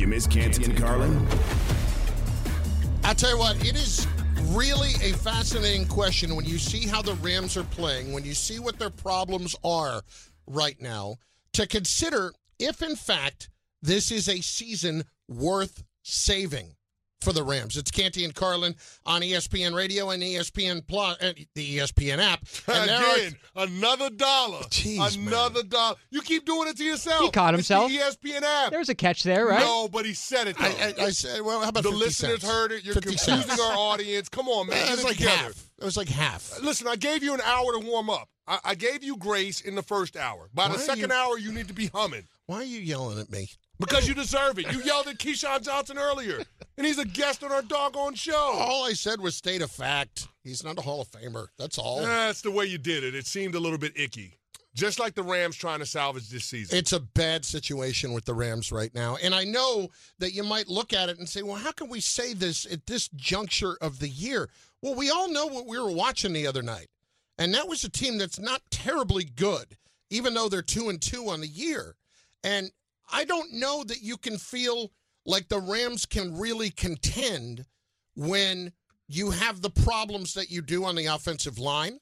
You miss Canty and Carlin? I'll tell you what, it is really a fascinating question when you see how the Rams are playing, when you see what their problems are right now, to consider if, in fact, this is a season worth saving for the Rams. It's Canty and Carlin on ESPN Radio and ESPN Plus, uh, the ESPN app. And there are- Again, another dollar. Jeez, man. another dollar. You keep doing it to yourself. He caught It's himself. the E ESPN app. There was a catch there, right? No, but he said it. I, I, I said, well, how about the 50 listeners cents? heard it. You're 50 confusing cents. our audience. Come on, man. It was like together. half. It was like half. Listen, I gave you an hour to warm up. I, I gave you grace in the first hour. By Why the second you- hour, you need to be humming Why are you yelling at me? because you deserve it. You yelled at Keyshawn Johnson earlier, and he's a guest on our doggone show. All I said was state of fact. He's not a Hall of Famer. That's all. That's the way you did it. It seemed a little bit icky. Just like the Rams trying to salvage this season. It's a bad situation with the Rams right now. And I know that you might look at it and say, well, how can we say this at this juncture of the year? Well, we all know what we were watching the other night. And that was a team that's not terribly good, even though they're two and two on the year. And I don't know that you can feel like the Rams can really contend when you have the problems that you do on the offensive line,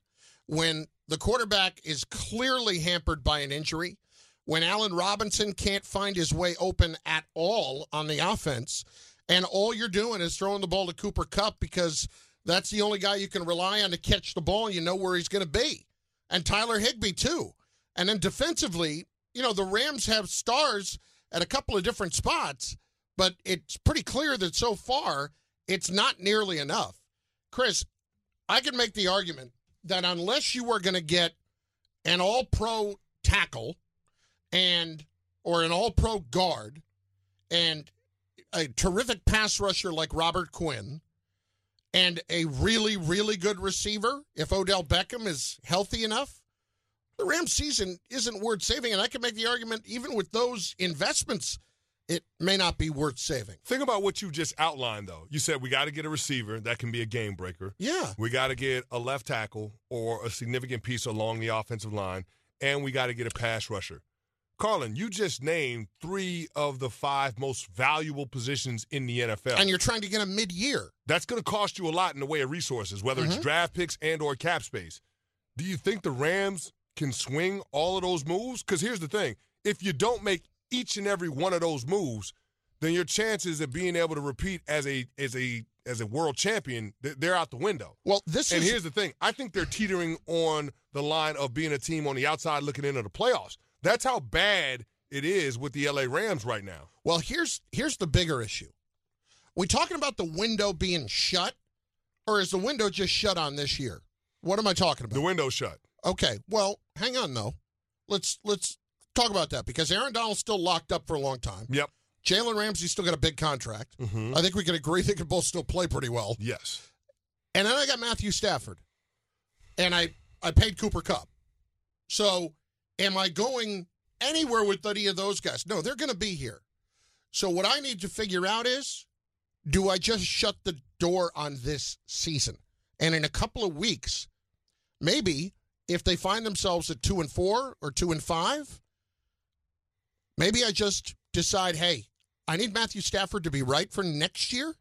when the quarterback is clearly hampered by an injury, when Allen Robinson can't find his way open at all on the offense, and all you're doing is throwing the ball to Cooper Kupp because that's the only guy you can rely on to catch the ball and you know where he's going to be. And Tyler Higbee, too. And then defensively, you know, the Rams have stars at a couple of different spots, but it's pretty clear that so far it's not nearly enough. Chris, I can make the argument that unless you are going to get an all pro tackle and or an all pro guard and a terrific pass rusher like Robert Quinn and a really, really good receiver, if Odell Beckham is healthy enough, the Rams season isn't worth saving. And I can make the argument, even with those investments, it may not be worth saving. Think about what you just outlined, though. You said we got to get a receiver that can be a game breaker. Yeah. We got to get a left tackle or a significant piece along the offensive line, and we got to get a pass rusher. Carlin, you just named three of the five most valuable positions in the NFL. And you're trying to get a mid year. That's going to cost you a lot in the way of resources, whether it's Mhm. draft picks and or cap space. Do you think the Rams can swing all of those moves? Because here's the thing: if you don't make each and every one of those moves, then your chances of being able to repeat as a as a as a world champion they're out the window. Well, this And is here's the thing: I think they're teetering on the line of being a team on the outside looking into the playoffs. That's how bad it is with the LA Rams right now. Well, here's here's the bigger issue. We talking about the window being shut, or is the window just shut on this year? What am I talking about? The window shut. Okay, well, hang on though. Let's let's talk about that because Aaron Donald's still locked up for a long time. Yep. Jalen Ramsey's still got a big contract. Mhm. I think we can agree they can both still play pretty well. Yes. And then I got Matthew Stafford, and I I paid Cooper Kupp. So, am I going anywhere with any of those guys? No, they're going to be here. So, what I need to figure out is, do I just shut the door on this season? And in a couple of weeks, maybe if they find themselves at two and four or two and five, maybe I just decide, hey, I need Matthew Stafford to be right for next year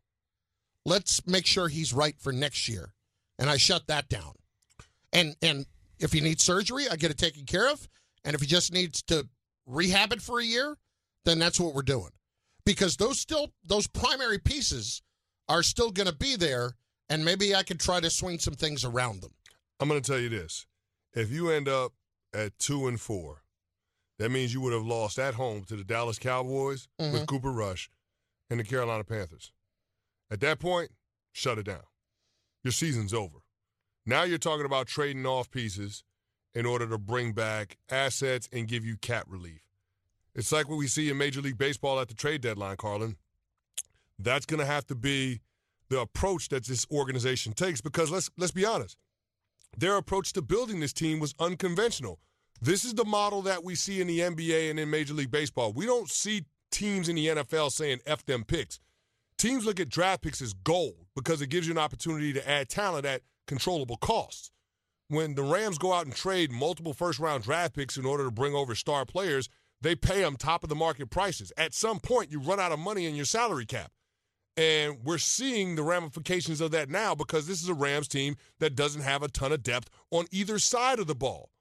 let's make sure he's right for next year. And I shut that down. And and if he needs surgery, I get it taken care of. And if he just needs to rehab it for a year, then that's what we're doing. Because those still those primary pieces are still going to be there and maybe I could try to swing some things around them. I'm going to tell you this. If you end up at two and four, that means you would have lost at home to the Dallas Cowboys with Mhm. Cooper Rush and the Carolina Panthers. At that point, shut it down. Your season's over. Now you're talking about trading off pieces in order to bring back assets and give you cap relief. It's like what we see in Major League Baseball at the trade deadline, Carlin. That's going to have to be the approach that this organization takes because let's let's be honest their approach to building this team was unconventional. This is the model that we see in the NBA and in Major League Baseball. We don't see teams in the NFL saying F them picks. Teams look at draft picks as gold because it gives you an opportunity to add talent at controllable costs. When the Rams go out and trade multiple first round draft picks in order to bring over star players, they pay them top of the market prices. At some point, you run out of money in your salary cap. And we're seeing the ramifications of that now because this is a Rams team that doesn't have a ton of depth on either side of the ball.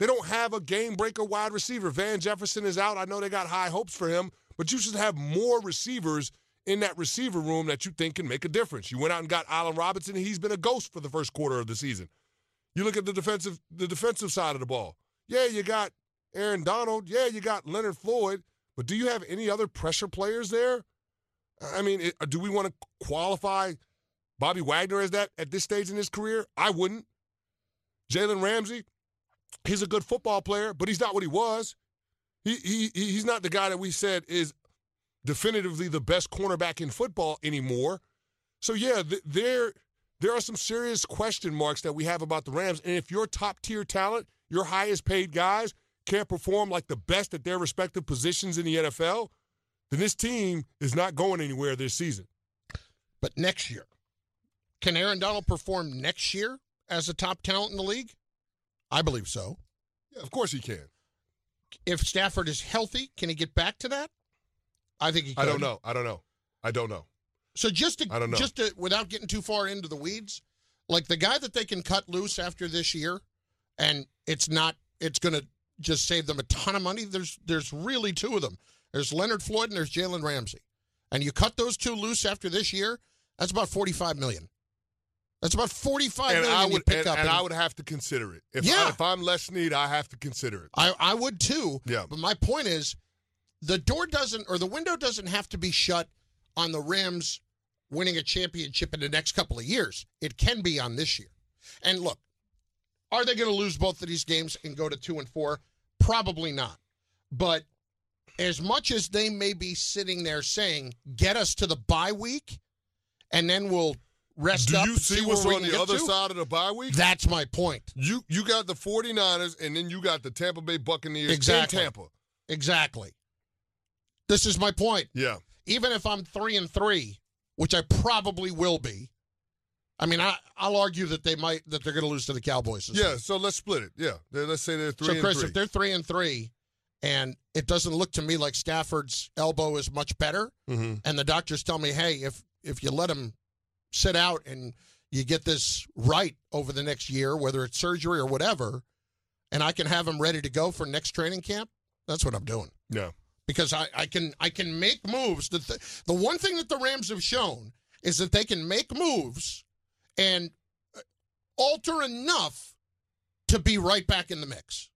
They don't have a game breaker wide receiver. Van Jefferson is out. I know they got high hopes for him, but you should have more receivers in that receiver room that you think can make a difference. You went out and got Allen Robinson, he's been a ghost for the first quarter of the season. You look at the defensive the defensive side of the ball. Yeah, you got Aaron Donald. Yeah, you got Leonard Floyd. But do you have any other pressure players there? I mean, it, do we want to qualify Bobby Wagner as that at this stage in his career? I wouldn't. Jalen Ramsey, he's a good football player, but he's not what he was. He, he he's not the guy that we said is definitively the best cornerback in football anymore. So yeah, th- there there are some serious question marks that we have about the Rams. And if your top tier talent, your highest paid guys, can't perform like the best at their respective positions in the NFL, then this team is not going anywhere this season. But next year, can Aaron Donald perform next year as a top talent in the league? I believe so. Yeah, of course he can. If Stafford is healthy, can he get back to that? I think he could. I don't know. I don't know. I don't know. So just to, I don't know. just to, without getting too far into the weeds, like the guy that they can cut loose after this year, and it's not, it's going to just save them a ton of money. There's there's really two of them. There's Leonard Floyd and there's Jalen Ramsey, and you cut those two loose after this year. That's about forty five million. That's about forty-five and million I you would, pick and, up. and I would have to consider it. If, Yeah. I, if I'm less need, I have to consider it. I, I would too. Yeah. But my point is, the door doesn't, or the window doesn't have to be shut on the Rams winning a championship in the next couple of years. It can be on this year. And look, are they going to lose both of these games and go to two and four? Probably not. But as much as they may be sitting there saying, "Get us to the bye week," and then we'll rest Do up. you and see what's on the other to? side of the bye week? That's my point. You you got the 49ers and then you got the Tampa Bay Buccaneers Exactly. in Tampa. Exactly. This is my point. Yeah. even if I'm three and three, which I probably will be. I mean, I, I'll argue that they might that they're going to lose to the Cowboys. Yeah, week. so let's split it. Yeah. Let's say they're 3 So, and Chris, 3. if they're three and three, and it doesn't look to me like Stafford's elbow is much better, hmm and the doctors tell me, hey, if if you let him sit out and you get this right over the next year, whether it's surgery or whatever, and I can have him ready to go for next training camp, that's what I'm doing. Yeah. because I, I can I can make moves. The th- the one thing that the Rams have shown is that they can make moves and uh, alter enough to be right back in the mix,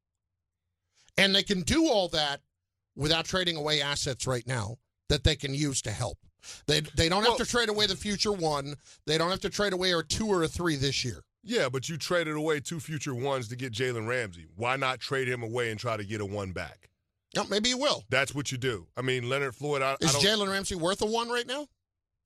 and they can do all that without trading away assets right now that they can use to help. They they don't Well- have to trade away the future one. They don't have to trade away a two or a three this year. Yeah, but you traded away two future ones to get Jalen Ramsey. Why not trade him away and try to get a one back? Oh, maybe you will. That's what you do. I mean, Leonard Floyd, I, Is Jalen Ramsey worth a one right now?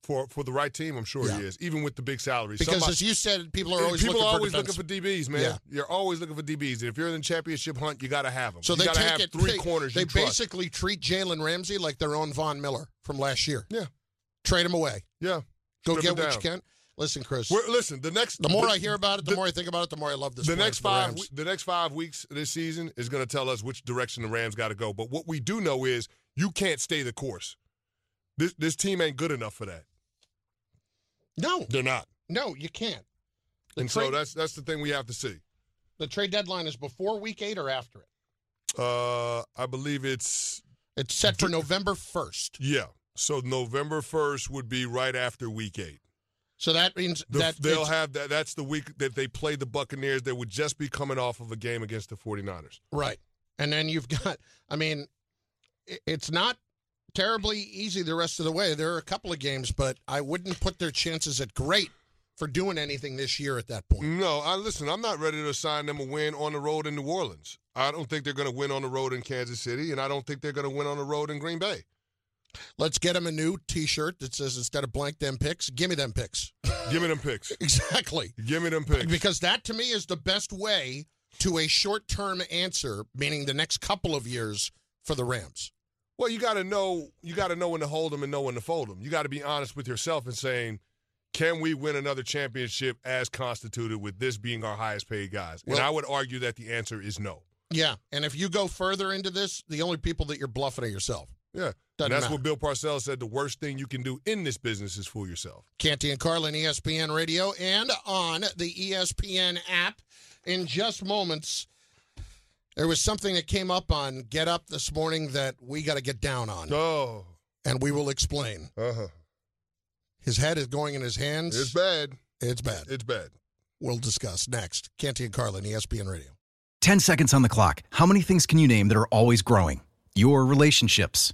for for the right team, I'm sure Yeah. he is, even with the big salary. Because Somebody- as you said, people are eh, always people looking are for always defense- looking for DBs, man. Yeah. You're always looking for DBs. And if you're in the championship hunt, you got to have them. So you they got to take have it. three they, corners They basically treat Jalen Ramsey like their own Von Miller from last year. Yeah. Trade him away. Yeah. Go Strip get what you can. Listen, Chris. We're, listen, the next the more the, I hear about it, the, the- more I think about it, the more I love this. the next for the five the next five weeks of this season is going to tell us which direction the Rams got to go. But what we do know is you can't stay the course. This this team ain't good enough for that. No, They're not. no, you can't. And trade, so that's that's the thing we have to see. the trade deadline is before week eight or after it. Uh, I believe it's It's set for November first. yeah. So November first would be right after Week Eight. So that means The, that they'll have that. That's the week that they play the Buccaneers. They would just be coming off of a game against the 49ers. Right. And then you've got, I mean, it's not terribly easy the rest of the way. There are a couple of games, but I wouldn't put their chances at great for doing anything this year at that point. No, I listen. I'm not ready to assign them a win on the road in New Orleans. I don't think they're going to win on the road in Kansas City, and I don't think they're going to win on the road in Green Bay. Let's get them a new t shirt that says instead of blank them picks, give me them picks. Give me them picks. exactly. Give me them picks. Because that to me is the best way to a short term answer, meaning the next couple of years for the Rams. Well, you got to know. You got to know when to hold them and know when to fold them. You got to be honest with yourself and saying, "Can we win another championship as constituted with this being our highest paid guys?" And I would argue that the answer is no. Yeah, and if you go further into this, the only people that you're bluffing are yourself. Yeah. Doesn't and that's matter. what Bill Parcells said the worst thing you can do in this business is fool yourself. Canty and Carlin, ESPN Radio, and on the ESPN app. In just moments, there was something that came up on Get Up this morning that we got to get down on, Oh. and we will explain. Uh-huh. His head is going in his hands. It's bad. It's bad. It's bad. We'll discuss next. Canty and Carlin, ESPN Radio. 10 seconds on the clock. How many things can you name that are always growing? Your relationships,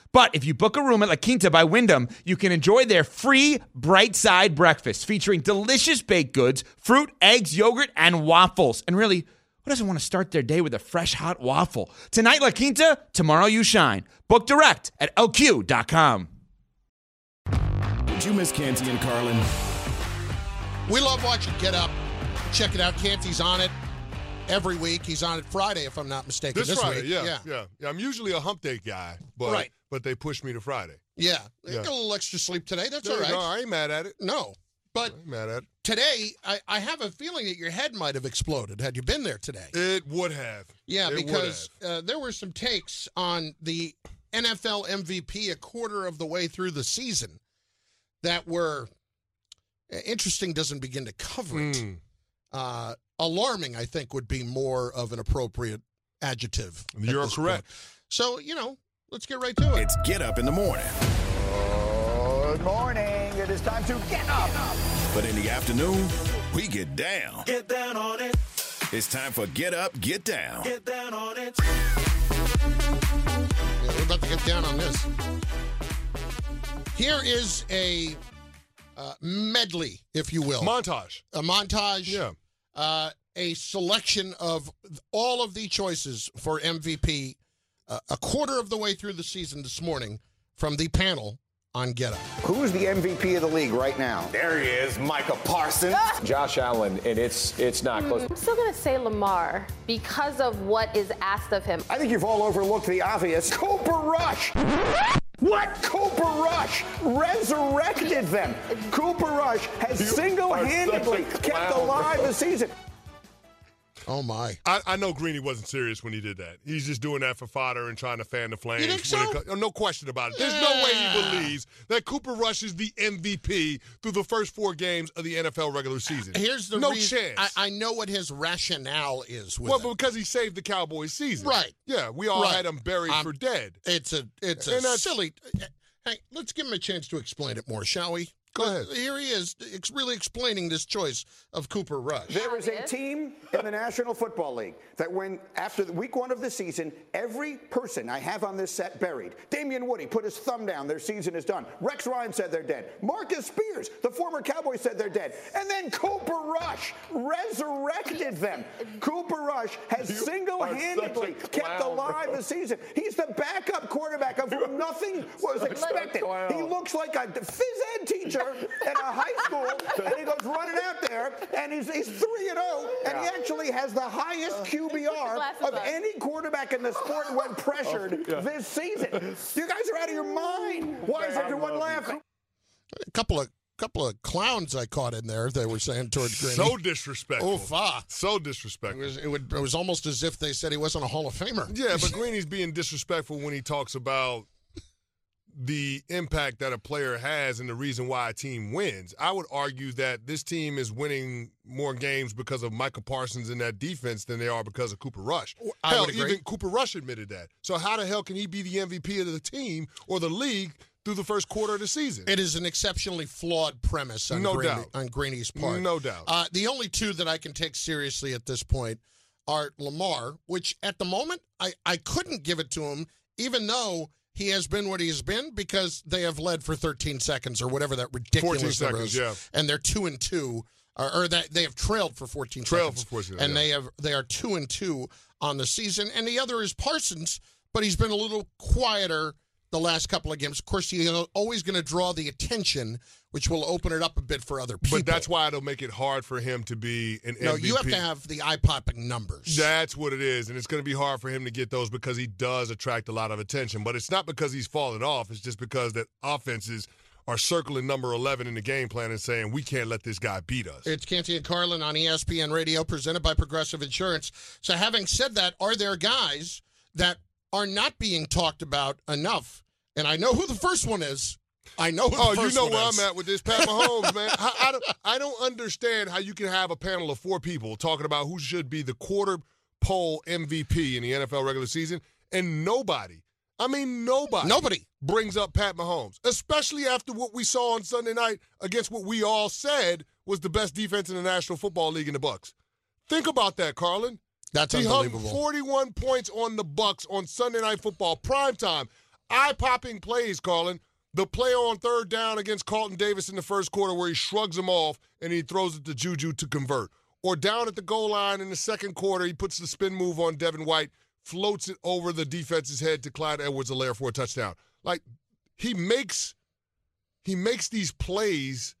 But if you book a room at La Quinta by Wyndham, you can enjoy their free bright side breakfast featuring delicious baked goods, fruit, eggs, yogurt, and waffles. And really, who doesn't want to start their day with a fresh hot waffle? Tonight, La Quinta, tomorrow, you shine. Book direct at lq.com. Did you miss Canty and Carlin? We love watching Get Up. Check it out. Canty's on it every week. He's on it Friday, if I'm not mistaken. This, Friday, week. yeah, yeah. yeah. Yeah, I'm usually a hump day guy, but Right. But they pushed me to Friday. Yeah. Yeah. Got a little extra sleep today. That's all you I ain't mad at it. No. But I mad at it. today, I, I have a feeling that your head might have exploded had you been there today. It would have. Yeah, It because have. uh, there were some takes on the NFL MVP a quarter of the way through the season that were uh, interesting, doesn't begin to cover it. Mm. Uh, alarming, I think, would be more of an appropriate adjective. You're correct. point. So, you know, let's get right to it. It's Get Up in the Morning. Good morning. It is time to get up. But in the afternoon, we get down. Get down on it. It's time for Get Up, Get Down. Get down on it. Yeah, we're about to get down on this. Here is a uh, medley, if you will, Montage. a montage. Yeah. uh, a selection of all of the choices for MVP a quarter of the way through the season this morning from the panel on Get Up. Who's the MVP of the league right now? There he is, Micah Parsons. Ah! Josh Allen, and it's it's not hmm, close. I'm still going to say Lamar because of what is asked of him. I think you've all overlooked the obvious. Cooper Rush. What? Cooper Rush resurrected them. Cooper Rush has single-handedly kept alive the season. Oh my! I, I know Greeny wasn't serious when he did that. He's just doing that for fodder and trying to fan the flames. think so? co- oh, no question about it. There's no way he believes that Cooper Rush is the MVP through the first four games of the NFL regular season. Here's the no reason. chance. I, I know what his rationale is with well, it. because he saved the Cowboys season. Right. Yeah, we all Right. had him buried Um, for dead. It's a it's a And that's- silly. Hey, let's give him a chance to explain it more, shall we? Go ahead. Here he is, ex- really explaining this choice of Cooper Rush. There is a team in the National Football League that when after the week one of the season, every person I have on this set buried. Damien Woody put his thumb down, their season is done. Rex Ryan said they're dead. Marcus Spears, the former Cowboy, said they're dead. And then Cooper Rush resurrected them. Cooper Rush has single-handedly kept clown, alive bro. the season. He's the backup quarterback of whom nothing was expected. He looks like a phys ed teacher at a high school, and he goes running out there, and he's, he's 3 and 0, and he actually has the highest QBR Glasses of on. any quarterback in the sport when pressured this season. You guys are out of your mind. Why is everyone laughing? A couple of couple of clowns I caught in there. They were saying towards Greeny. So disrespectful. Oof, ah. So It disrespectful. was, it, would, it was almost as if they said he wasn't a Hall of Famer. Yeah, but Greeny's being disrespectful when he talks about the impact that a player has and the reason why a team wins. I would argue that this team is winning more games because of Micah Parsons in that defense than they are because of Cooper Rush. I hell, even Cooper Rush admitted that. So how the hell can he be the MVP of the team or the league through the first quarter of the season. It is an exceptionally flawed premise on, No Greeny, doubt. on Greeny's part. No doubt. Uh, the only two that I can take seriously at this point are Lamar, which at the moment I, I couldn't give it to him, even though he has been what he has been, because they have led for 13 seconds or whatever that ridiculous 14 number seconds, is. yeah. And they're two and two, or, or that they have trailed for 14 Trailed seconds. for 14, and yeah. they have they are two and two on the season. And the other is Parsons, but he's been a little quieter the last couple of games. Of course, he's always going to draw the attention, which will open it up a bit for other people. But that's why it'll make it hard for him to be an no, MVP. you have to have the eye popping numbers. That's what it is, and it's going to be hard for him to get those because he does attract a lot of attention. But it's not because he's fallen off; it's just because that offenses are circling number eleven in the game plan and saying we can't let this guy beat us. It's Canty and Carlin on ESPN Radio, presented by Progressive Insurance. So, having said that, are there guys that are not being talked about enough? And I know who the first one is. I know who the Oh, you know where is. I'm at with this, Pat Mahomes, man. I, I, don't, I don't understand how you can have a panel of four people talking about who should be the quarter pole MVP in the NFL regular season, and nobody, I mean nobody, Nobody. brings up Pat Mahomes, especially after what we saw on Sunday night against what we all said was the best defense in the National Football League in the Bucks. Think about that, Carlin. That's He hung 41 points on the Bucks on Sunday Night Football prime time. Eye-popping plays, Carlin. The play on third down against Carlton Davis in the first quarter where he shrugs him off and he throws it to Juju to convert. Or down at the goal line in the second quarter, he puts the spin move on Devin White, floats it over the defense's head to Clyde Edwards-Helaire for a touchdown. Like he makes he makes these plays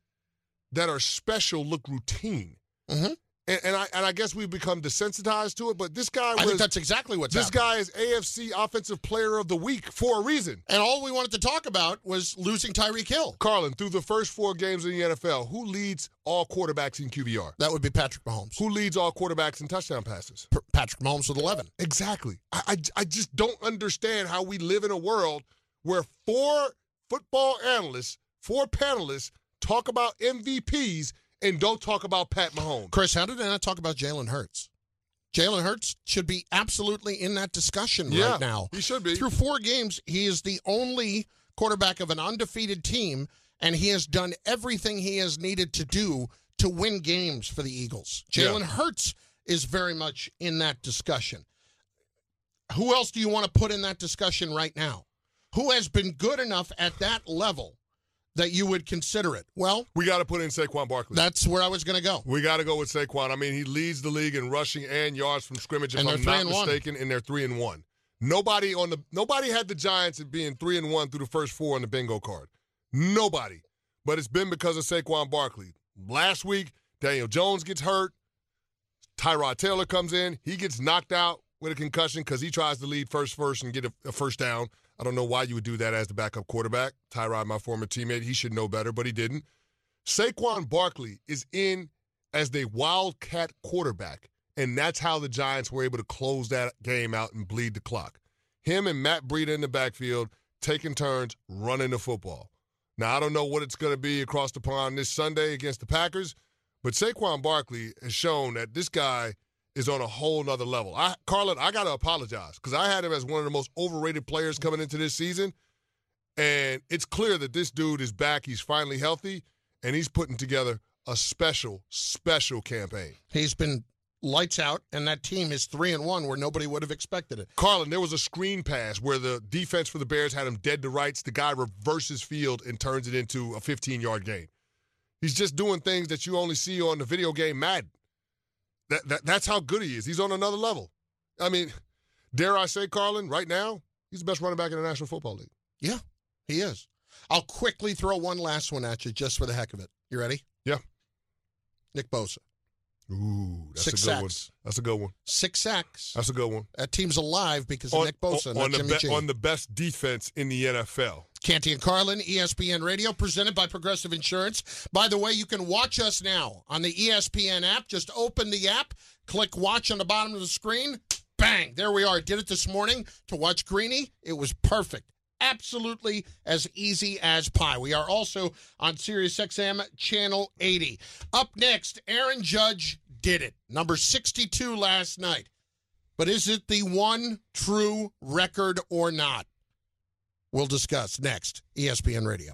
that are special look routine. Mhm. And, and I and I guess we've become desensitized to it. But this guy I was think that's exactly what's this happening. guy is AFC Offensive Player of the Week for a reason. And all we wanted to talk about was losing Tyreek Hill. Carlin, through the first four games in the NFL, who leads all quarterbacks in QBR? That would be Patrick Mahomes. Who leads all quarterbacks in touchdown passes? P- Patrick Mahomes with 11. Exactly. I, I, I just don't understand how we live in a world where four football analysts, four panelists talk about MVPs and don't talk about Pat Mahomes. Chris, how did I not talk about Jalen Hurts? Jalen Hurts should be absolutely in that discussion Yeah, right now. he should be. Through four games, he is the only quarterback of an undefeated team, and he has done everything he has needed to do to win games for the Eagles. Jalen Yeah. Hurts is very much in that discussion. Who else do you want to put in that discussion right now? Who has been good enough at that level that you would consider it? Well, We got to put in Saquon Barkley. that's where I was going to go. We got to go with Saquon. I mean, he leads the league in rushing and yards from scrimmage. If And I'm not and one. mistaken, and they're three and one. Nobody on the nobody had the Giants at being three and one through the first four on the bingo card. Nobody, but it's been because of Saquon Barkley. Last week, Daniel Jones gets hurt. Tyrod Taylor comes in. He gets knocked out with a concussion because he tries to lead first first and get a, a first down. I don't know why you would do that as the backup quarterback. Tyrod, my former teammate, he should know better, but he didn't. Saquon Barkley is in as the wildcat quarterback, and that's how the Giants were able to close that game out and bleed the clock. Him and Matt Breida in the backfield taking turns running the football. Now I don't know what it's going to be across the pond this Sunday against the Packers, but Saquon Barkley has shown that this guy is on a whole nother level. I, Carlin, I got to apologize because I had him as one of the most overrated players coming into this season. And it's clear that this dude is back. He's finally healthy, and he's putting together a special, special campaign. He's been lights out, and that team is three and one where nobody would have expected it. Carlin, there was a screen pass where the defense for the Bears had him dead to rights. The guy reverses field and turns it into a 15 yard gain. He's just doing things that you only see on the video game Madden. That, that, that's how good he is. He's on another level. I mean, dare I say, Carlin, right now, he's the best running back in the National Football League. Yeah, he is. I'll quickly throw one last one at you just for the heck of it. You ready? Yeah. Nick Bosa, Ooh, that's Six a good sacks. one. That's a good one. six sacks. That's a good one. That team's alive because of Nick Bosa, not on, the be- on the best defense in the NFL. Canty and Carlin, ESPN Radio, presented by Progressive Insurance. By the way, you can watch us now on the ESPN app. Just open the app, click watch on the bottom of the screen. Bang! There we are. Did it this morning to watch Greeny. It was perfect. Absolutely as easy as pie. We are also on Sirius XM Channel 80. Up next, Aaron Judge did it. Number 62 last night. But is it the one true record or not? We'll discuss next. ESPN Radio.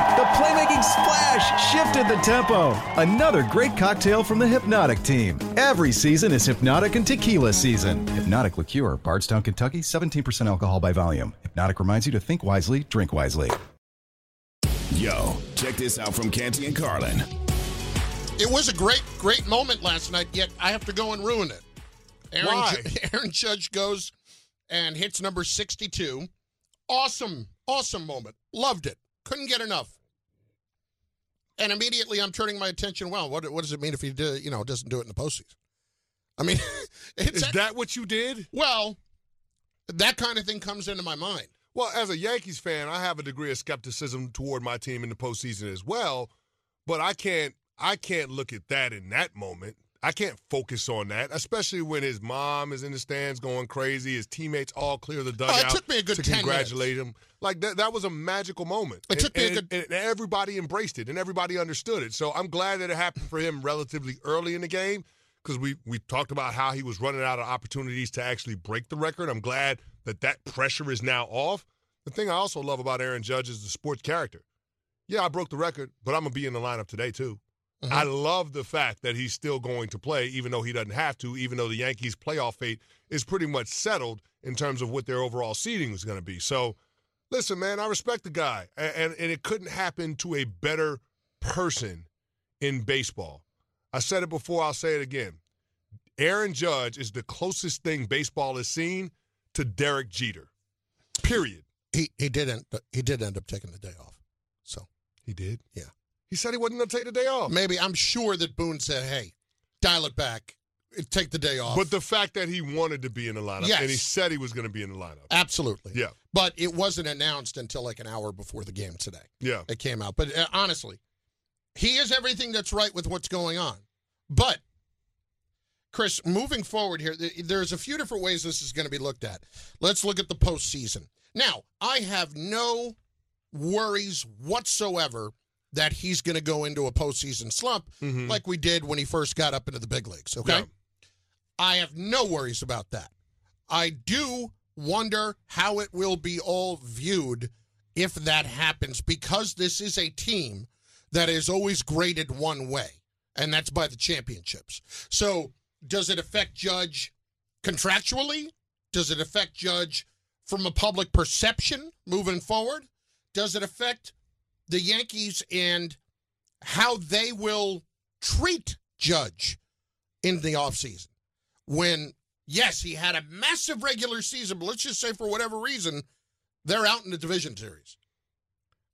The playmaking splash shifted the tempo. Another great cocktail from the Hypnotic team. Every season is Hypnotic and Tequila season. Hypnotic Liqueur, Bardstown, Kentucky, 17% alcohol by volume. Hypnotic reminds you to think wisely, drink wisely. Yo, check this out from Canty and Carlin. It was a great, great moment last night, yet I have to go and ruin it. Aaron, Why? Ju- Aaron Judge goes and hits number 62. Awesome, awesome moment. Loved it. Couldn't get enough. And immediately I'm turning my attention, well, what, what does it mean if he do, you know, doesn't do it in the postseason? I mean, it's Is that what you did? well, that kind of thing comes into my mind. Well, as a Yankees fan, I have a degree of skepticism toward my team in the postseason as well. But I can't I can't look at that in that moment. I can't focus on that, especially when his mom is in the stands going crazy, his teammates all clear the oh, dugout Oh, took me a good to 10 congratulate him. Like that, that was a magical moment. It took me a good- and everybody embraced it and everybody understood it. So I'm glad that it happened for him relatively early in the game because we we talked about how he was running out of opportunities to actually break the record. I'm glad that that pressure is now off. The thing I also love about Aaron Judge is the sports character. Yeah, I broke the record, but I'm gonna be in the lineup today too. Mm-hmm. I love the fact that he's still going to play, even though he doesn't have to, even though the Yankees' playoff fate is pretty much settled in terms of what their overall seeding is going to be. So, listen, man, I respect the guy, and, and, and it couldn't happen to a better person in baseball. I said it before, I'll say it again. Aaron Judge is the closest thing baseball has seen to Derek Jeter. Period. He he didn't he did end up taking the day off. So He did? Yeah. He said he wasn't going to take the day off. maybe I'm sure that Boone said, "Hey, dial it back, take the day off." But the fact that he wanted to be in the lineup Yes. and he said he was going to be in the lineup. absolutely, Yeah. But it wasn't announced until like an hour before the game today. Yeah. It came out. But uh, honestly, he is everything that's right with what's going on. But Chris, moving forward here, th- there's a few different ways this is going to be looked at. Let's look at the postseason. Now, I have no worries whatsoever that he's going to go into a postseason slump Mhm. like we did when he first got up into the big leagues. Okay. Yeah. I have no worries about that. I do wonder how it will be all viewed if that happens because this is a team that is always graded one way, and that's by the championships. So, does it affect Judge contractually? Does it affect Judge from a public perception moving forward? Does it affect the Yankees and how they will treat Judge in the offseason? When, yes, he had a massive regular season, but let's just say for whatever reason, they're out in the division series.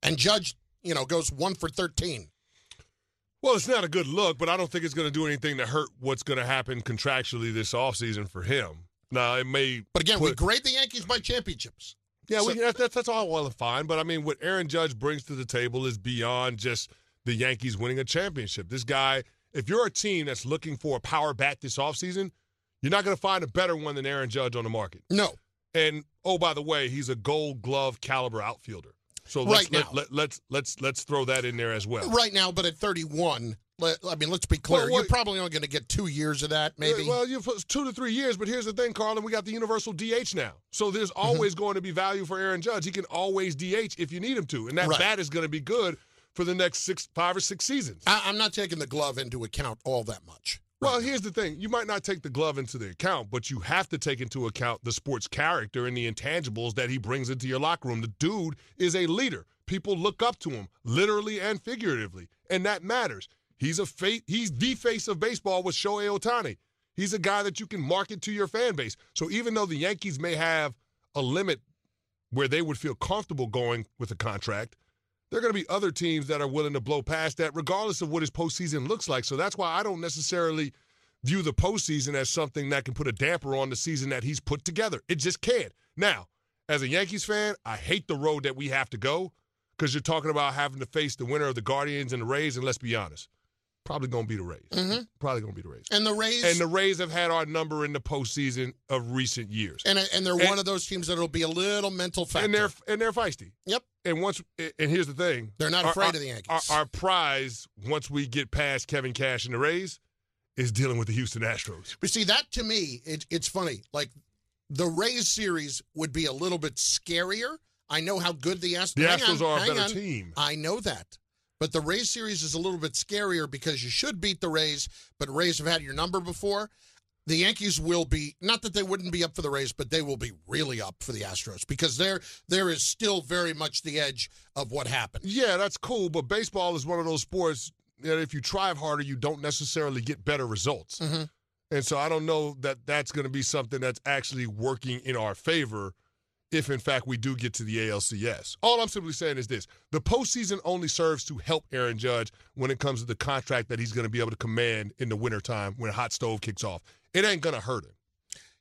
And Judge, you know, goes one for 13. Well, it's not a good look, but I don't think it's going to do anything to hurt what's going to happen contractually this offseason for him. Now, it may. But again, we grade the Yankees by championships. Yeah, we, that's, that's, that's all well and fine. But I mean, what Aaron Judge brings to the table is beyond just the Yankees winning a championship. This guy, if you're a team that's looking for a power bat this offseason, you're not going to find a better one than Aaron Judge on the market. No. And oh, by the way, he's a Gold Glove caliber outfielder. So let's, Right now. let, let, let's let's let's throw that in there as well. Right now, but at 31, let, I mean, let's be clear. Well, you're probably only going to get two years of that, maybe. Well, you two to three years, but here's the thing, Carlin. We got the universal DH now, so there's Mm-hmm. always going to be value for Aaron Judge. He can always DH if you need him to, and that Right. bat is going to be good for the next six, five or six seasons. I, I'm not taking the glove into account all that much. Well, here's the thing: you might not take the glove into the account, but you have to take into account the sports character and the intangibles that he brings into your locker room. The dude is a leader. People look up to him, literally and figuratively, and that matters. He's a fa- he's the face of baseball with Shohei Ohtani. He's a guy that you can market to your fan base. So even though the Yankees may have a limit where they would feel comfortable going with a contract, there are going to be other teams that are willing to blow past that, regardless of what his postseason looks like. So that's why I don't necessarily view the postseason as something that can put a damper on the season that he's put together. It just can't. Now, as a Yankees fan, I hate the road that we have to go because you're talking about having to face the winner of the Guardians and the Rays, and let's be honest, probably going to be the Rays. Mm-hmm. Probably going to be the Rays. And the Rays and the Rays have had our number in the postseason of recent years. and and they're And- one of those teams that'll be a little mental factor. and they're and they're feisty. Yep. And once and here's the thing, They're not Our- afraid our- of the Yankees. Our, our prize once we get past Kevin Cash and the Rays is dealing with the Houston Astros. But see, that to me, it, it's funny. Like the Rays series would be a little bit scarier. I know how good the Astros. The Astros on, are a better on. team. I know that. But the Rays series is a little bit scarier because you should beat the Rays, but Rays have had your number before. The Yankees will be not that they wouldn't be up for the Rays, but they will be really up for the Astros because there there is still very much the edge of what happened. Yeah, that's cool, but baseball is one of those sports that if you try harder, you don't necessarily get better results. Mm-hmm. And so I don't know that that's going to be something that's actually working in our favor if, in fact, we do get to the ALCS. All I'm simply saying is this the postseason only serves to help Aaron Judge when it comes to the contract that he's going to be able to command in the wintertime when hot stove kicks off. It ain't going to hurt him.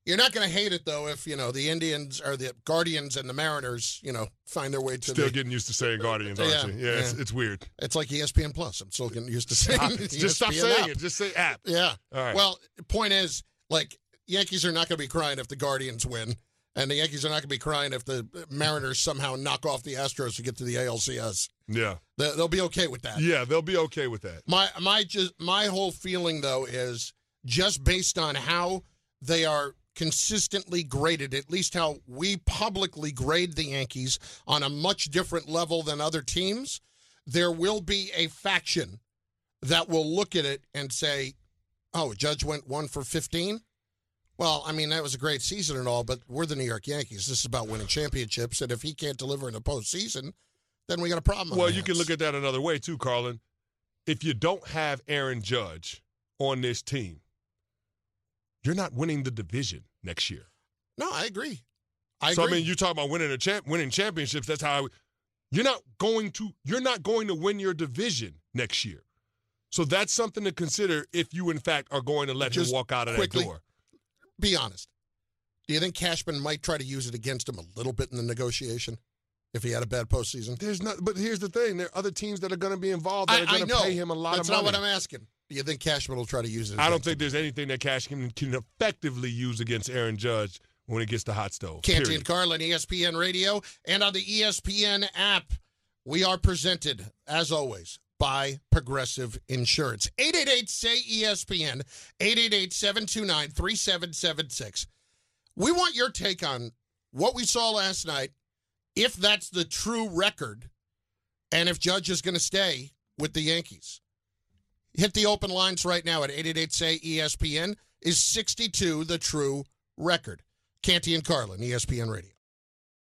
You're not going to hate it though if you know the Indians or the Guardians and the Mariners, you know, find their way to Still the. getting used to saying Guardians, aren't Yeah, you? Yeah, It's, yeah. it's weird. It's like ESPN Plus. I'm still getting used to saying. Just stop saying app. it. Just say app. Yeah. All right. Well, point is, like, Yankees are not going to be crying if the Guardians win, and the Yankees are not going to be crying if the Mariners somehow knock off the Astros to get to the ALCS. Yeah. They- They'll be okay with that. Yeah, they'll be okay with that. My my just my whole feeling though is just based on how they are consistently graded, at least how we publicly grade the Yankees on a much different level than other teams, there will be a faction that will look at it and say, "Oh, Judge went 1 for 15?" Well, I mean, that was a great season and all, but we're the New York Yankees. This is about winning championships, and if he can't deliver in the postseason, then we got a problem. Well, you can look at that another way too, Carlin. If you don't have Aaron Judge on this team, you're not winning the division next year. No, I agree. I so agree. I mean, you talk about winning a champ, winning championships. That's how I, you're not going to you're not going to win your division next year. So that's something to consider if you in fact are going to let Just him walk out of quickly, that door. Be honest. Do you think Cashman might try to use it against him a little bit in the negotiation if he had a bad postseason? There's not, but here's the thing: there are other teams that are going to be involved that I, are going to pay him a lot That's of money. not what I'm asking. Do you think Cashman will try to use it? I don't think there's anything that Cash can, effectively use against Aaron Judge when it gets to hot stove. Canty period. and Carlin, ESPN Radio, and on the ESPN app. We are presented, as always, by Progressive Insurance. 888 say ESPN, 888 729 3776. We want your take on what we saw last night, if that's the true record, and if Judge is going to stay with the Yankees. Hit the open lines right now at 888 say ESPN. Is 62 the true record? Canty and Carlin, ESPN Radio.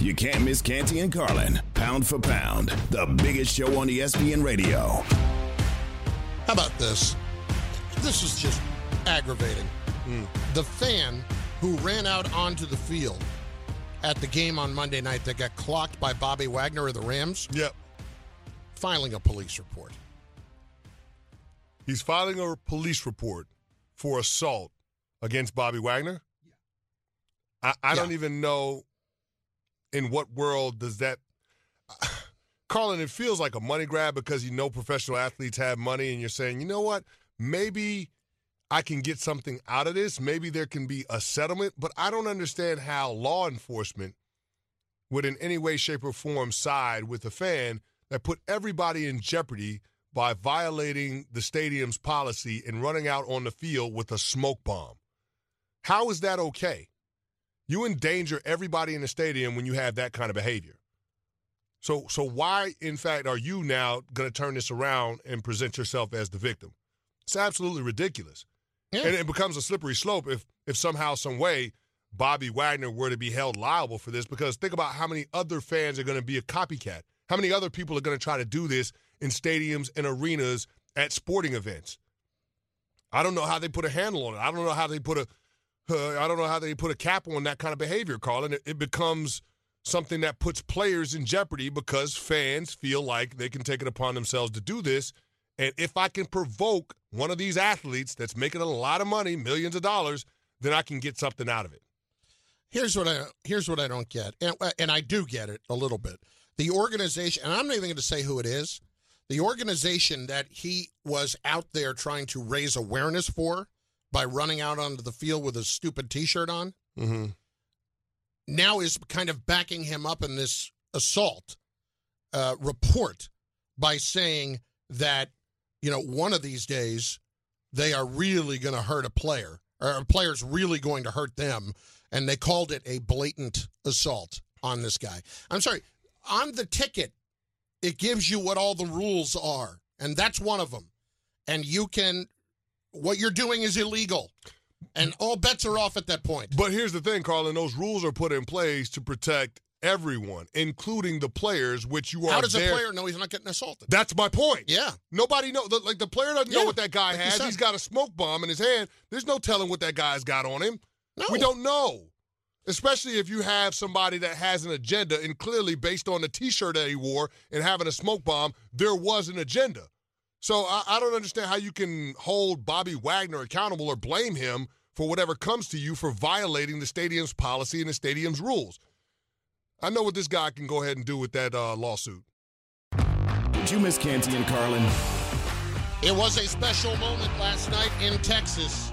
You can't miss Canty and Carlin. Pound for pound, the biggest show on ESPN radio. How about this? This is just aggravating. Hmm. The fan who ran out onto the field at the game on Monday night that got clocked by Bobby Wagner of the Rams, Yep. filing a police report. He's filing a police report for assault against Bobby Wagner. I, I don't even know in what world does that. Carlin, it feels like a money grab because you know professional athletes have money, and you're saying, you know what, maybe I can get something out of this. Maybe there can be a settlement, but I don't understand how law enforcement would, in any way, shape, or form, side with a fan that put everybody in jeopardy by violating the stadium's policy and running out on the field with a smoke bomb. How is that okay? You endanger everybody in the stadium when you have that kind of behavior. So, so why, in fact, are you now going to turn this around and present yourself as the victim? It's absolutely ridiculous, yeah. and it becomes a slippery slope if, if somehow, some way, Bobby Wagner were to be held liable for this. Because think about how many other fans are going to be a copycat. How many other people are going to try to do this in stadiums and arenas at sporting events? I don't know how they put a handle on it. I don't know how they put a uh, I don't know how they put a cap on that kind of behavior, Carlin. It, it becomes something that puts players in jeopardy because fans feel like they can take it upon themselves to do this. And if I can provoke one of these athletes that's making a lot of money, millions of dollars, then I can get something out of it. Here's what I here's what I don't get, and, and I do get it a little bit. The organization, and I'm not even going to say who it is. The organization that he was out there trying to raise awareness for by running out onto the field with a stupid T-shirt on, mm-hmm. now is kind of backing him up in this assault uh, report by saying that you know one of these days they are really going to hurt a player or a player's really going to hurt them, and they called it a blatant assault on this guy. I'm sorry, on the ticket, it gives you what all the rules are, and that's one of them. And you can what you're doing is illegal. And all bets are off at that point. But here's the thing, Carlin. Those rules are put in place to protect everyone, including the players, which you are. How does there. a player know he's not getting assaulted? That's my point. Yeah. Nobody know. Like the player doesn't Yeah, know what that guy like has. said. He's got a smoke bomb in his hand. There's no telling what that guy's got on him. No. We don't know. Especially if you have somebody that has an agenda, and clearly, based on the T-shirt that he wore and having a smoke bomb, there was an agenda. So I, I don't understand how you can hold Bobby Wagner accountable or blame him for whatever comes to you for violating the stadium's policy and the stadium's rules. I know what this guy can go ahead and do with that uh, lawsuit. Did you miss Canty and Carlin? It was a special moment last night in Texas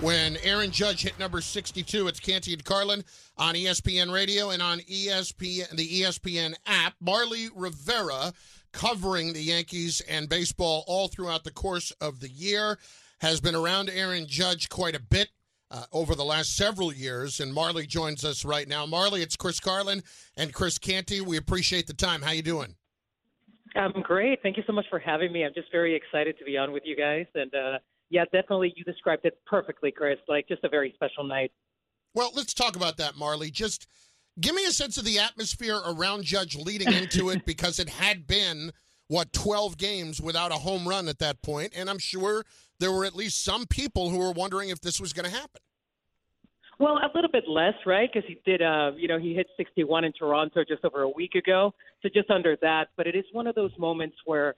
when Aaron Judge hit number 62. It's Canty and Carlin on ESPN Radio and on ESPN, the ESPN app. Marly Rivera covering the Yankees and baseball all throughout the course of the year has been around Aaron Judge quite a bit. Uh, over the last several years, and Marly joins us right now. Marly, it's Chris Carlin and Chris Canty. We appreciate the time. How you doing? I'm great. Thank you so much for having me. I'm just very excited to be on with you guys. And uh, yeah, definitely, you described it perfectly, Chris. Like just a very special night. Well, let's talk about that, Marly. Just give me a sense of the atmosphere around Judge leading into it because it had been, what, 12 games without a home run at that point, And I'm sure there were at least some people who were wondering if this was going to happen. Well, a little bit less, right? Because he did, uh, you know, he hit 61 in Toronto just over a week ago, so just under that. But it is one of those moments where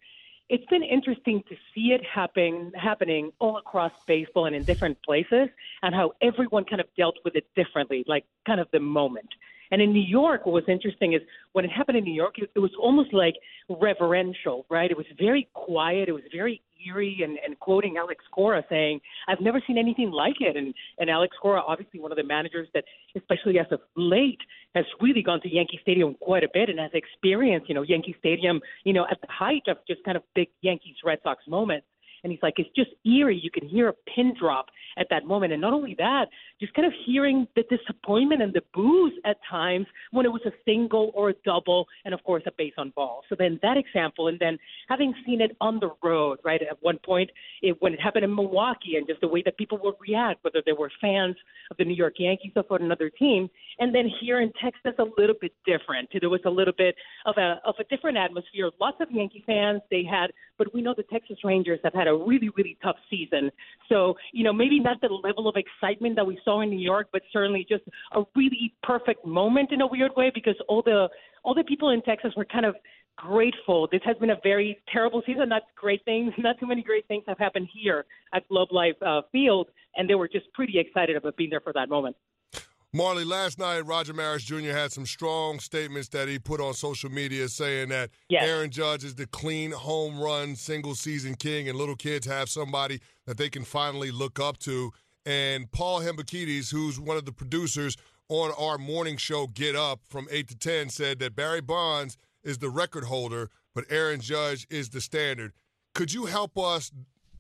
it's been interesting to see it happen, happening all across baseball and in different places, and how everyone kind of dealt with it differently, like kind of the moment. And in New York, what was interesting is when it happened in New York, it, it was almost like reverential, right? It was very quiet. It was very eerie and, and quoting Alex Cora saying, I've never seen anything like it. And, and Alex Cora, obviously one of the managers that, especially as of late, has really gone to Yankee Stadium quite a bit and has experienced, you know, Yankee Stadium, you know, at the height of just kind of big Yankees Red Sox moments. And he's like, it's just eerie. You can hear a pin drop at that moment. And not only that, just kind of hearing the disappointment and the boos at times when it was a single or a double, and of course, a base on ball. So then that example, and then having seen it on the road, right? At one point, it, when it happened in Milwaukee, and just the way that people would react, whether they were fans of the New York Yankees or for another team. And then here in Texas, a little bit different. There was a little bit of a of a different atmosphere. Lots of Yankee fans they had, but we know the Texas Rangers have had a really really tough season. So you know maybe not the level of excitement that we saw in New York, but certainly just a really perfect moment in a weird way because all the all the people in Texas were kind of grateful. This has been a very terrible season. Not great things, not too many great things have happened here at Globe Life uh, Field, and they were just pretty excited about being there for that moment. Marly, last night Roger Maris Jr. had some strong statements that he put on social media saying that Yes. Aaron Judge is the clean home run single season king and little kids have somebody that they can finally look up to. And Paul Hembekides, who's one of the producers on our morning show Get Up from 8 to 10, said that Barry Bonds is the record holder but Aaron Judge is the standard. Could you help us,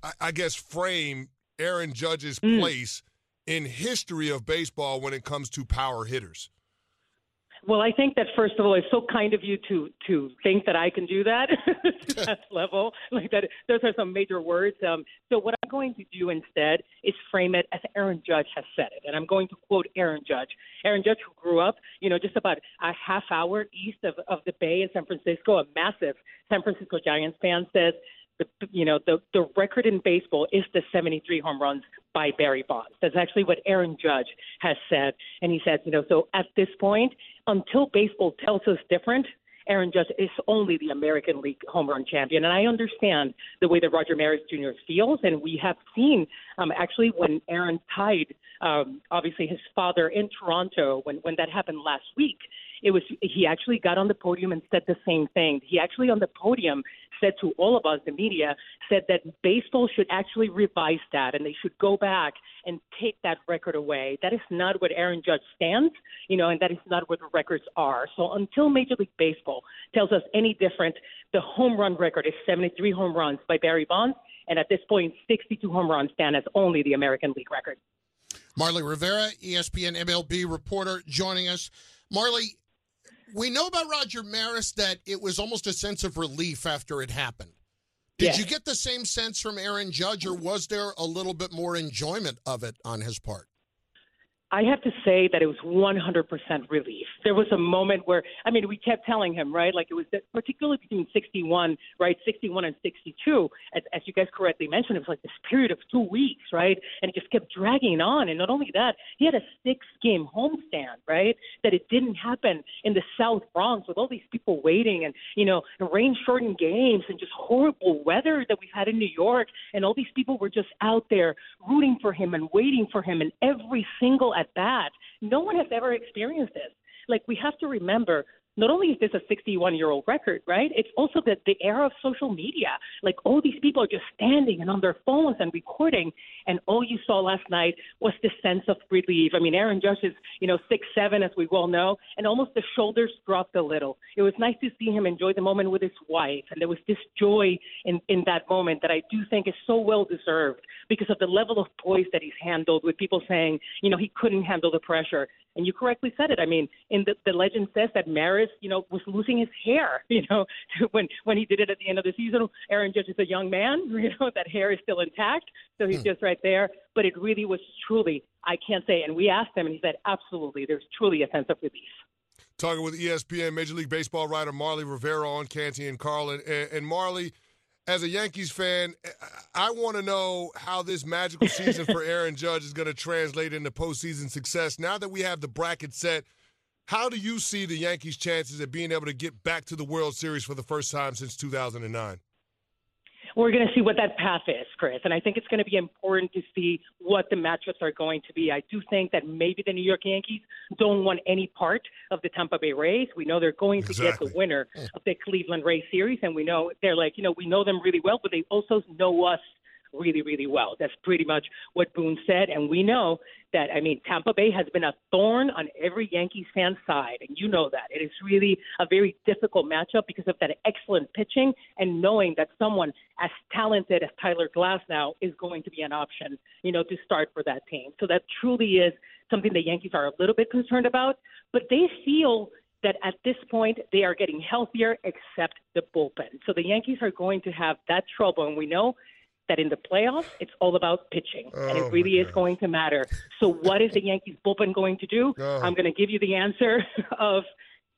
I, I guess, frame Aaron Judge's Mm. place in history of baseball when it comes to power hitters? Well, I think that first of all, it's so kind of you to to think that I can do that to that level. Like that, those are some major words. Um, so what I'm going to do instead is frame it as Aaron Judge has said it, and I'm going to quote Aaron Judge. Aaron Judge, who grew up, you know, just about a half hour east of of the Bay in San Francisco, a massive San Francisco Giants fan, says the you know the the record in baseball is the 73 home runs by Barry Bonds. That's actually what Aaron Judge has said, and he says, you know, so at this point, until baseball tells us different. Aaron Judge is only the American League home run champion, and I understand the way that Roger Maris Jr. feels, and we have seen um, actually when Aaron tied, um, obviously his father in Toronto when when that happened last week. It was he actually got on the podium and said the same thing. He actually on the podium said to all of us, the media, said that baseball should actually revise that and they should go back and take that record away. That is not what Aaron Judge stands, you know, and that is not what the records are. So until Major League Baseball tells us any different, the home run record is 73 home runs by Barry Bonds, and at this point, 62 home runs stand as only the American League record. Marly Rivera, ESPN MLB reporter, joining us. Marly, we know about Roger Maris that it was almost a sense of relief after it happened. Did Yes. you get the same sense from Aaron Judge, or was there a little bit more enjoyment of it on his part? I have to say that it was 100% relief. There was a moment where, I mean, we kept telling him, right? Like it was that particularly between 61, right? 61 and 62, as, as you guys correctly mentioned, it was like this period of two weeks, right? And it just kept dragging on. And not only that, he had a six game homestand, right? That it didn't happen in the South Bronx with all these people waiting and, you know, rain shortened games and just horrible weather that we've had in New York. And all these people were just out there rooting for him and waiting for him. And every single at bat, no one has ever experienced this. Like, we have to remember not only is this a 61 year old record, right? It's also that the era of social media. Like all these people are just standing and on their phones and recording, and all you saw last night was this sense of relief. I mean, Aaron Judge is, you know, six seven, as we well know, and almost the shoulders dropped a little. It was nice to see him enjoy the moment with his wife, and there was this joy in in that moment that I do think is so well deserved because of the level of poise that he's handled. With people saying, you know, he couldn't handle the pressure. And you correctly said it. I mean, in the, the legend says that Maris, you know, was losing his hair, you know, when when he did it at the end of the season. Aaron Judge is a young man, you know, that hair is still intact, so he's hmm. just right there. But it really was truly, I can't say. And we asked him, and he said, absolutely, there's truly a sense of relief. Talking with ESPN Major League Baseball writer Marly Rivera on Canty and Carlin. And, and Marly, as a Yankees fan, I want to know how this magical season for Aaron Judge is going to translate into postseason success. Now that we have the bracket set, how do you see the Yankees' chances at being able to get back to the World Series for the first time since 2009? We're going to see what that path is, Chris. And I think it's going to be important to see what the matchups are going to be. I do think that maybe the New York Yankees don't want any part of the Tampa Bay Rays. We know they're going to get the winner of the Cleveland Rays series. And we know they're like, you know, we know them really well, but they also know us really, really well. That's pretty much what Boone said. And we know that, I mean, Tampa Bay has been a thorn on every Yankees fan side. And you know that. It is really a very difficult matchup because of that excellent pitching and knowing that someone as talented as Tyler Glasnow is going to be an option, you know, to start for that team. So that truly is something the Yankees are a little bit concerned about. But they feel that at this point they are getting healthier except the bullpen. So the Yankees are going to have that trouble. And we know that in the playoffs, it's all about pitching, and Oh, it really is going to matter. So, what is the Yankees bullpen going to do? Oh. I'm going to give you the answer of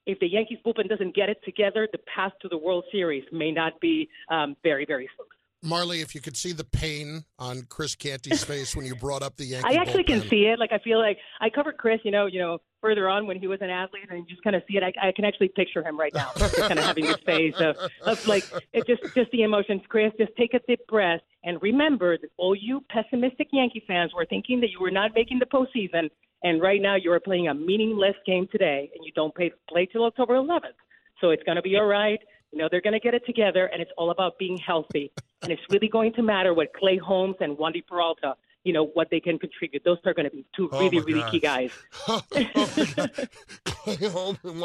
if the Yankees bullpen doesn't get it together, the path to the World Series may not be um, very, very smooth. Marly, if you could see the pain on Chris Canty's face when you brought up the Yankee I actually can see it. Like I feel like I covered Chris, you know, you know, further on when he was an athlete, and you just kind of see it. I, I can actually picture him right now, just kind of having this face of, of like it just just the emotions. Chris, just take a deep breath and remember that all you pessimistic Yankee fans were thinking that you were not making the postseason, and right now you are playing a meaningless game today, and you don't pay, play till October 11th. So it's going to be all right. You know, they're going to get it together, and it's all about being healthy. and it's really going to matter what Clay Holmes and Wandy Peralta, you know what they can contribute. Those are going to be two Oh, really my really key gosh. guys.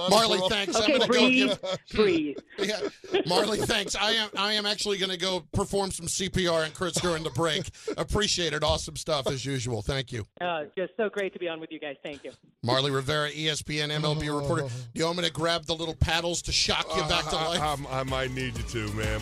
Marly, thanks. Okay, I'm gonna breathe, go give, breathe. Yeah. Marly, thanks. I am I am actually going to go perform some CPR and Chris during the break. Appreciate it. Awesome stuff as usual. Thank you. Uh, just so great to be on with you guys. Thank you. Marly Rivera, ESPN MLB reporter. Do you want me to grab the little paddles to shock you back to life? I, I, I might need you to, man.